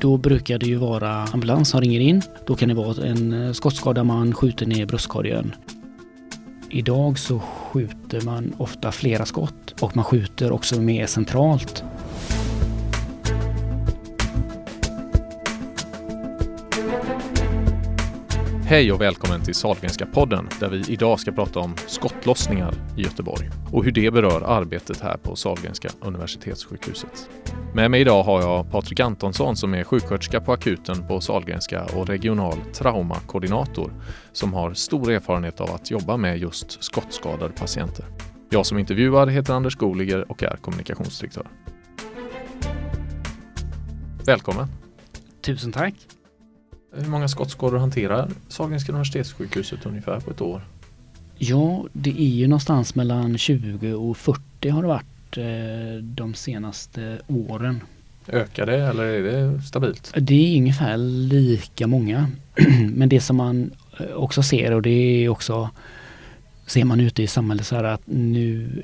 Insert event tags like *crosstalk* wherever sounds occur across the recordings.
Då brukar det ju vara ambulans som ringer in. Då kan det vara en eh, skottskadad man skjuten i bröstkorgen. Idag så skjuter man ofta flera skott och man skjuter också mer centralt. Hej och välkommen till Sahlgrenska podden där vi idag ska prata om skottlossningar i Göteborg och hur det berör arbetet här på Sahlgrenska universitetssjukhuset. Med mig idag har jag Patrik Antonsson som är sjuksköterska på akuten på Sahlgrenska och regional traumakoordinator som har stor erfarenhet av att jobba med just skottskadade patienter. Jag som intervjuar heter Anders Goliger och är kommunikationsdirektör. Välkommen! Tusen tack! Hur många skottskador hanterar Sahlgrenska universitetssjukhuset ungefär på ett år? Ja, det är ju någonstans mellan 20 och 40 har det varit eh, de senaste åren. Ökar det eller är det stabilt? Det är ungefär lika många. *clears throat* Men det som man eh, också ser och det är också ser man ute i samhället så här att nu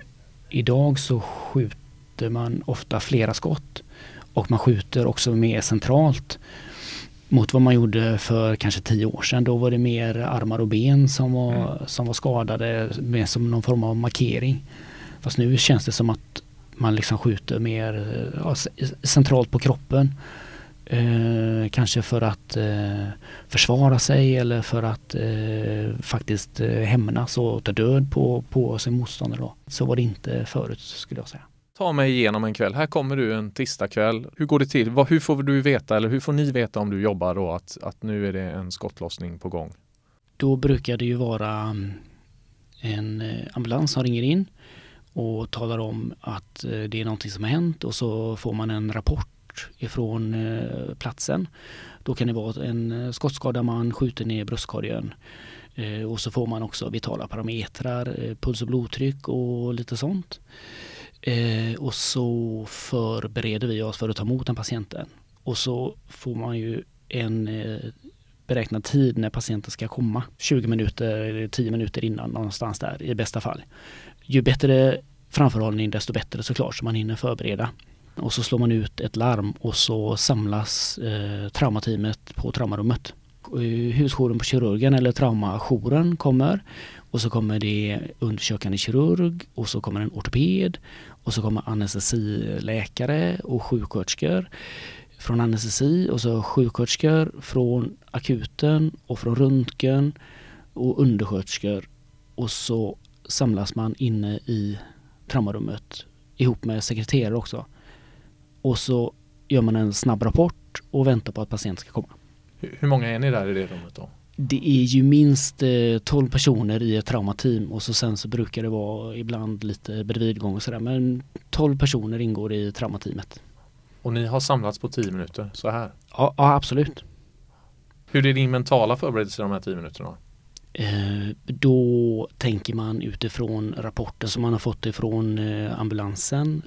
idag så skjuter man ofta flera skott och man skjuter också mer centralt mot vad man gjorde för kanske tio år sedan. Då var det mer armar och ben som var, mm. som var skadade, mer som någon form av markering. Fast nu känns det som att man liksom skjuter mer ja, centralt på kroppen. Eh, kanske för att eh, försvara sig eller för att eh, faktiskt eh, hämnas och ta död på, på sin motståndare. Då. Så var det inte förut skulle jag säga. Ta mig igenom en kväll. Här kommer du en tisdagkväll. Hur går det till? Hur får du veta eller hur får ni veta om du jobbar då att, att nu är det en skottlossning på gång? Då brukar det ju vara mm, en eh, ambulans som ringer in och talar om att eh, det är någonting som har hänt och så får man en rapport ifrån eh, platsen. Då kan det vara en skottskadad man skjuter ner bröstkorgen och så får man också vitala parametrar, puls och blodtryck och lite sånt. Eh, och så förbereder vi oss för att ta emot den patienten. Och så får man ju en eh, beräknad tid när patienten ska komma. 20 minuter eller 10 minuter innan någonstans där i bästa fall. Ju bättre framförhållning desto bättre såklart så man hinner förbereda. Och så slår man ut ett larm och så samlas eh, traumateamet på traumarummet. Eh, Husjouren på kirurgen eller traumajouren kommer och så kommer det undersökande kirurg och så kommer en ortoped och så kommer anestesiläkare och sjuksköterskor från anestesi och så sjuksköterskor från akuten och från röntgen och undersköterskor och så samlas man inne i traumarummet ihop med sekreterare också. Och så gör man en snabb rapport och väntar på att patienten ska komma. Hur många är ni där i det rummet då? Det är ju minst eh, 12 personer i ett traumateam och så sen så brukar det vara ibland lite bredvidgång och sådär men 12 personer ingår i traumateamet. Och ni har samlats på 10 minuter så här? Ja, ja absolut. Hur är din mentala förberedelse de här 10 minuterna? Eh, då tänker man utifrån rapporten som man har fått ifrån eh, ambulansen.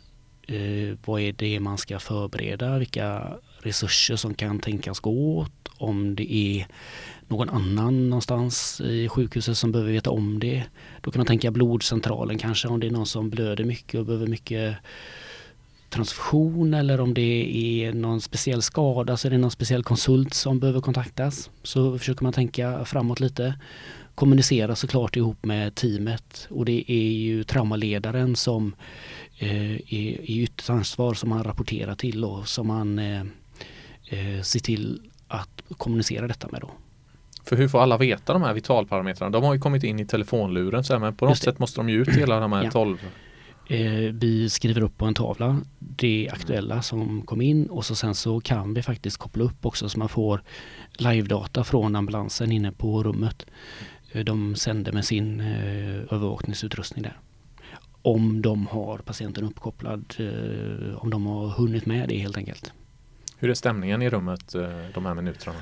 Eh, vad är det man ska förbereda? Vilka resurser som kan tänkas gå åt? Om det är någon annan någonstans i sjukhuset som behöver veta om det. Då kan man tänka blodcentralen kanske om det är någon som blöder mycket och behöver mycket transfusion eller om det är någon speciell skada så är det någon speciell konsult som behöver kontaktas. Så försöker man tänka framåt lite. Kommunicera såklart ihop med teamet och det är ju traumaledaren som eh, är, är ytterst ansvar som man rapporterar till och som man eh, eh, ser till att kommunicera detta med då. För hur får alla veta de här vitalparametrarna? De har ju kommit in i telefonluren så här, men på något sätt måste de ju ut hela de här ja. 12 eh, vi skriver upp på en tavla det aktuella som kom in och så sen så kan vi faktiskt koppla upp också så man får live-data från ambulansen inne på rummet. Eh, de sänder med sin eh, övervakningsutrustning där. Om de har patienten uppkopplad, eh, om de har hunnit med det helt enkelt. Hur är stämningen i rummet eh, de här minuterna?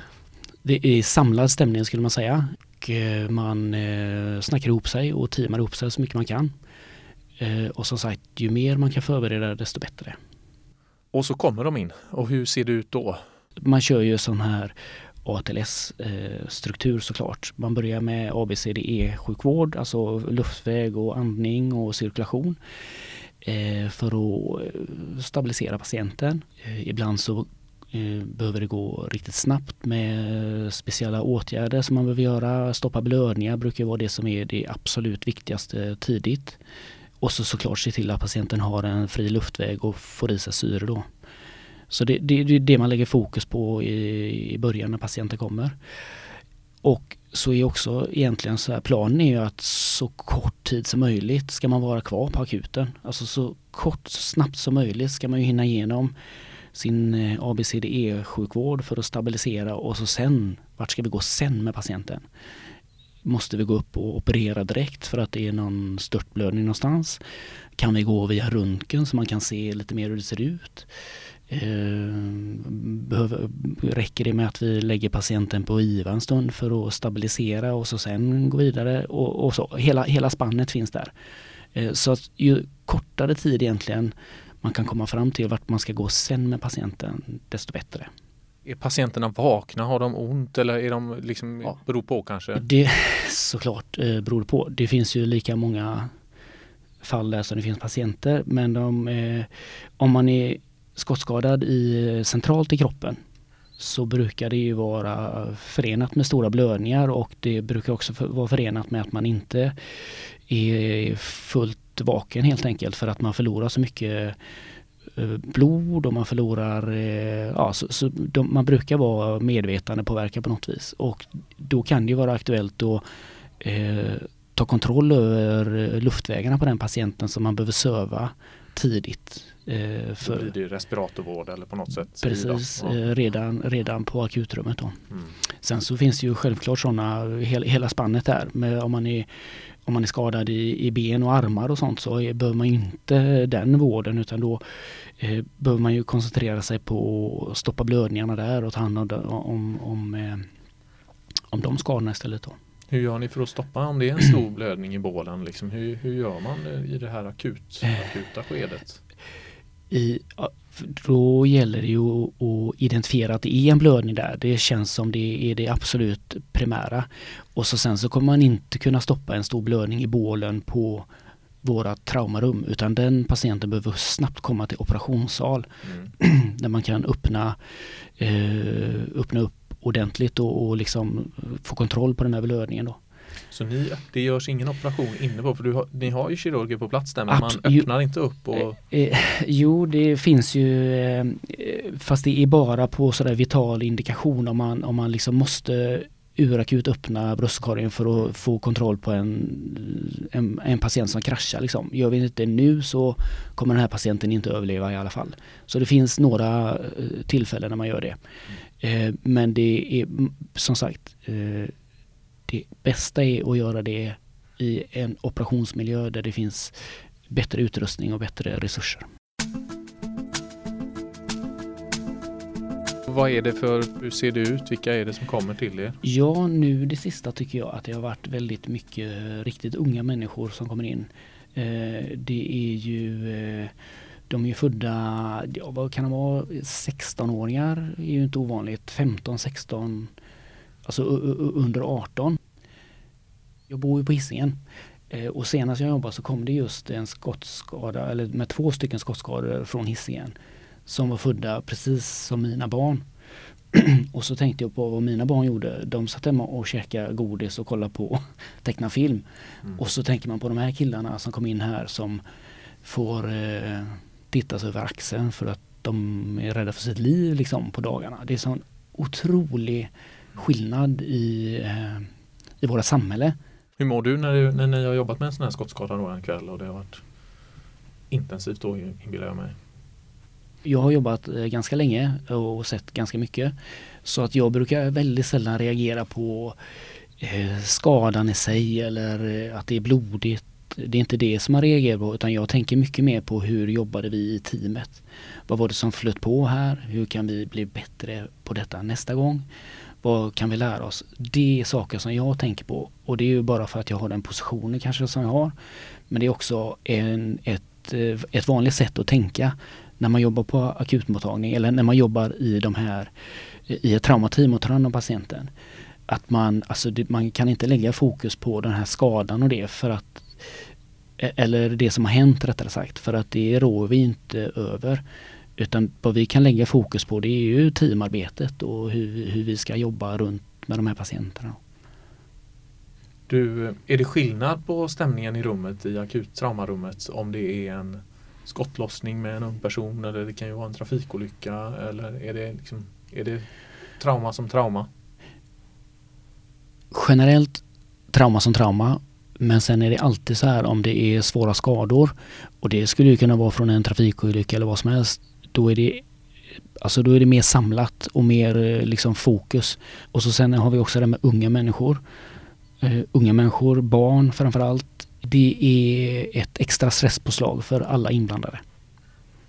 Det är samlad stämning skulle man säga. Och eh, man eh, snackar ihop sig och teamar ihop sig så mycket man kan. Och som sagt, ju mer man kan förbereda desto bättre. Och så kommer de in. Och hur ser det ut då? Man kör ju sån här ATLS-struktur såklart. Man börjar med ABCDE-sjukvård, alltså luftväg och andning och cirkulation för att stabilisera patienten. Ibland så Eh, behöver det gå riktigt snabbt med eh, speciella åtgärder som man behöver göra. Stoppa blödningar brukar vara det som är det absolut viktigaste tidigt. Och så såklart se till att patienten har en fri luftväg och får i sig syre då. Så det, det, det är det man lägger fokus på i, i början när patienten kommer. Och så är också egentligen så här, planen är ju att så kort tid som möjligt ska man vara kvar på akuten. Alltså så kort, så snabbt som möjligt ska man ju hinna igenom sin eh, ABCDE-sjukvård för att stabilisera och så sen, vart ska vi gå sen med patienten? Måste vi gå upp och operera direkt för att det är någon störtblödning någonstans? Kan vi gå via röntgen så man kan se lite mer hur det ser ut? Eh, behöver, räcker det med att vi lägger patienten på IVA en stund för att stabilisera och så sen gå vidare och, och så. Hela, hela spannet finns där. Eh, så att ju kortare tid egentligen man kan komma fram till vart man ska gå sen med patienten, desto bättre. Är patienterna vakna? Har de ont eller är de liksom, ja. beror på kanske? Det såklart eh, beror på. Det finns ju lika många fall där som det finns patienter men de, eh, om man är skottskadad i, centralt i kroppen så brukar det ju vara förenat med stora blödningar och det brukar också vara förenat med att man inte är fullt vaken helt enkelt för att man förlorar så mycket eh, blod och man förlorar, eh, ja, så, så de, man brukar vara medvetande påverkad på något vis. Och då kan det ju vara aktuellt att eh, ta kontroll över eh, luftvägarna på den patienten som man behöver söva tidigt. Eh, för, då blir det respiratorvård eller på något sätt? Precis, ja. eh, redan, redan på akutrummet. Då. Mm. Sen så finns det ju självklart sådana, hela, hela spannet där. Med om, man är, om man är skadad i, i ben och armar och sånt så är, behöver man inte den vården utan då eh, behöver man ju koncentrera sig på att stoppa blödningarna där och ta hand om, om, om, eh, om de skadorna istället. Då. Hur gör ni för att stoppa om det är en stor *clears throat* blödning i bålen? Liksom, hur, hur gör man i det här akut, akuta skedet? I, då gäller det ju att identifiera att det är en blödning där. Det känns som det är det absolut primära. Och så sen så kommer man inte kunna stoppa en stor blödning i bålen på våra traumarum utan den patienten behöver snabbt komma till operationssal mm. *clears throat* där man kan öppna, eh, öppna upp ordentligt och, och liksom få kontroll på den här blödningen. Då. Så ni, det görs ingen operation inne på, för du har, ni har ju kirurger på plats där men Abs man öppnar inte upp? Och... Eh, eh, jo det finns ju eh, fast det är bara på sådär vital indikation om man, om man liksom måste urakut öppna bröstkorgen för att få kontroll på en, en, en, patient som kraschar. Liksom. Gör vi inte det nu så kommer den här patienten inte överleva i alla fall. Så det finns några eh, tillfällen när man gör det. Eh, men det är som sagt eh, det bästa är att göra det i en operationsmiljö där det finns bättre utrustning och bättre resurser. Vad är det för, hur ser det ut? Vilka är det som kommer till er? Ja, nu det sista tycker jag att det har varit väldigt mycket eh, riktigt unga människor som kommer in. Eh, det är ju eh, de är ju födda, ja, vad kan de vara, 16-åringar är ju inte ovanligt. 15, 16, alltså under 18. Jag bor ju på Hisingen och senast jag jobbade så kom det just en skottskada, eller med två stycken skottskador från Hisingen som var födda precis som mina barn. *clears throat* och så tänkte jag på vad mina barn gjorde. De satt hemma och käkade godis och kollade på *laughs* teckna film. Mm. Och så tänker man på de här killarna som kom in här som får eh, titta sig över axeln för att de är rädda för sitt liv liksom på dagarna. Det är sån otrolig skillnad i, eh, i våra samhälle. Hur mår du när, du när ni har jobbat med en sån här skottskada då en kväll och det har varit intensivt då inbillar jag mig? Jag har jobbat eh, ganska länge och sett ganska mycket. Så att jag brukar väldigt sällan reagera på eh, skadan i sig eller eh, att det är blodigt. Det är inte det som man reagerar på utan jag tänker mycket mer på hur jobbade vi i teamet. Vad var det som flöt på här? Hur kan vi bli bättre på detta nästa gång? Vad kan vi lära oss? Det är saker som jag tänker på och det är ju bara för att jag har den positionen kanske som jag har. Men det är också en, ett, ett vanligt sätt att tänka när man jobbar på akutmottagning eller när man jobbar i de här i ett traumateam och tar hand om patienten. Att man, alltså det, man kan inte lägga fokus på den här skadan och det för att e-, eller det som har hänt rättare sagt för att det rår vi inte över. Utan vad vi kan lägga fokus på det är ju teamarbetet och hur, hur vi ska jobba runt med de här patienterna. Du, är det skillnad på stämningen i rummet i akut traumarummet om det är en skottlossning med en ung person eller det kan ju vara en trafikolycka eller är det, liksom, är det trauma som trauma? Generellt trauma som trauma men sen är det alltid så här om det är svåra skador och det skulle ju kunna vara från en trafikolycka eller vad som helst. Då är det Alltså då är det mer samlat och mer eh, liksom fokus. Och så sen har vi också det med unga människor. Uh, unga människor, barn framförallt. Det är ett extra stresspåslag för alla inblandade.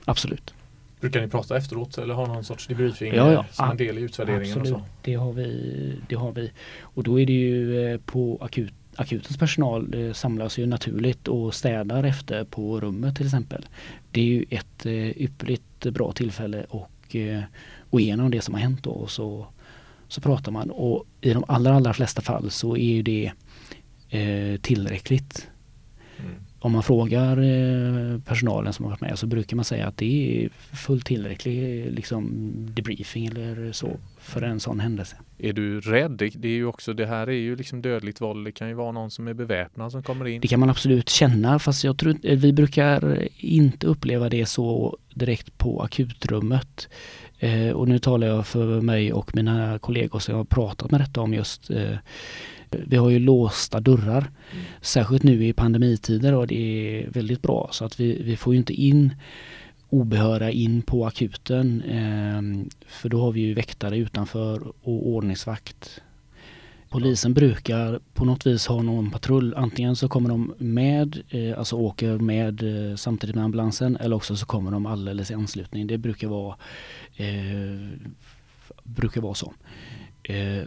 Absolut. Brukar ni prata efteråt eller ha någon sorts debriefing ja, ja. som en del i utvärderingen? Absolut, och så? Det, har vi, det har vi. Och då är det ju på akut akutens personal eh, samlas ju naturligt och städar efter på rummet till exempel. Det är ju ett eh, ypperligt bra tillfälle och eh, gå igenom det som har hänt då och så, så pratar man och i de allra, allra flesta fall så är ju det eh, tillräckligt. Om man frågar eh, personalen som har varit med så brukar man säga att det är fullt tillräcklig liksom, debriefing eller så för en sån händelse. Är du rädd? Det, är ju också, det här är ju liksom dödligt våld. Det kan ju vara någon som är beväpnad som kommer in. Det kan man absolut känna fast jag tror eh, vi brukar inte uppleva det så direkt på akutrummet. Eh, och nu talar jag för mig och mina kollegor som har pratat med detta om just eh, vi har ju låsta dörrar. Mm. Särskilt nu i pandemitider och det är väldigt bra så att vi, vi får ju inte in obehöriga in på akuten. Eh, för då har vi ju väktare utanför och ordningsvakt. Polisen brukar på något vis ha någon patrull. Antingen så kommer de med, eh, alltså åker med eh, samtidigt med ambulansen eller också så kommer de alldeles i anslutning. Det brukar vara, eh, brukar vara så.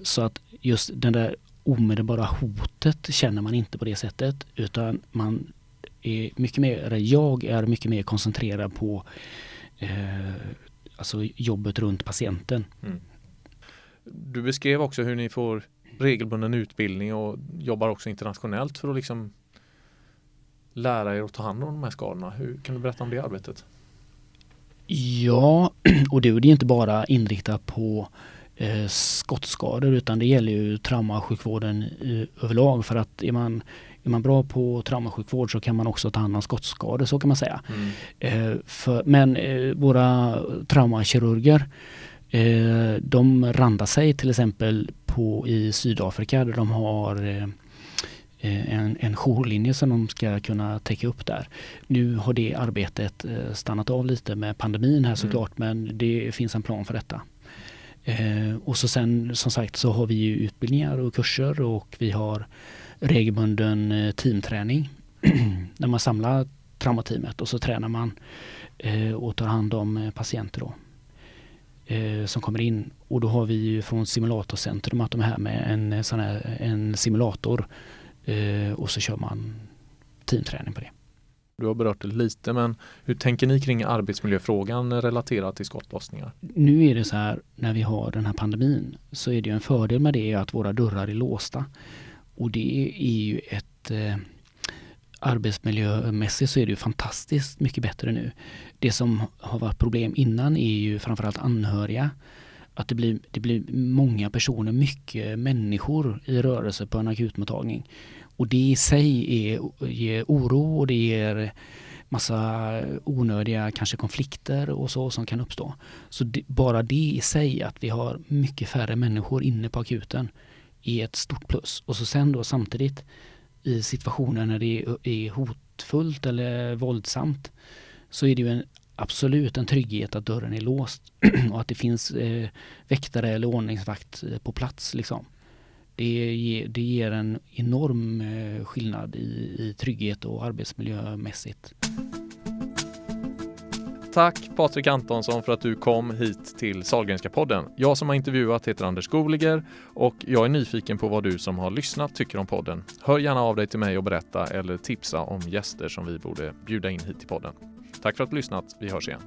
Så att just den där omedelbara hotet känner man inte på det sättet utan man är mycket mer, jag är mycket mer koncentrerad på eh, alltså jobbet runt patienten. Mm. Du beskrev också hur ni får regelbunden utbildning och jobbar också internationellt för att liksom lära er att ta hand om de här skadorna. Hur, kan du berätta om det arbetet? Ja, *clears throat* och det är inte bara inriktat på eh, skottskador utan det gäller ju traumasjukvården eh, överlag för att är man är man bra på traumasjukvård så kan man också ta hand om skottskador, så kan man säga. Mm. Eh, för, men eh, våra traumakirurger de randar sig till exempel på, i Sydafrika där de har en, en jourlinje som de ska kunna täcka upp där. Nu har det arbetet stannat av lite med pandemin här såklart mm. men det finns en plan för detta. Eh, och så sen som sagt så har vi ju utbildningar och kurser och vi har regelbunden eh, teamträning *clears throat* där man samlar traumateamet och så tränar man eh, och tar hand om eh, patienter då eh, som kommer in och då har vi ju från Simulatorcentrum att de är här med en, sån här, en simulator och så kör man teamträning på det. Du har berört det lite men hur tänker ni kring arbetsmiljöfrågan relaterat till skottlossningar? Nu är det så här när vi har den här pandemin så är det en fördel med det att våra dörrar är låsta. Och det är ju ett eh, arbetsmiljömässigt så är det ju fantastiskt mycket bättre nu. Det som har varit problem innan är ju framförallt anhöriga. Att det blir, det blir många personer, mycket människor i rörelse på en akutmottagning. Och det i sig är, ger oro och det ger massa onödiga kanske konflikter och så som kan uppstå. Så det, bara det i sig att vi har mycket färre människor inne på akuten är ett stort plus. Och så sen då samtidigt i situationer när det är hotfullt eller våldsamt så är det ju en, absolut en trygghet att dörren är låst *clears throat* och att det finns eh, väktare eller ordningsvakt eh, på plats. Liksom. Det, ger, det ger en enorm eh, skillnad i, i trygghet och arbetsmiljömässigt. Tack Patrik Antonsson för att du kom hit till Sahlgrenska podden. Jag som har intervjuat heter Anders Goliger och jag är nyfiken på vad du som har lyssnat tycker om podden. Hör gärna av dig till mig och berätta eller tipsa om gäster som vi borde bjuda in hit till podden. Tack för att du lyssnat. Vi hörs igen.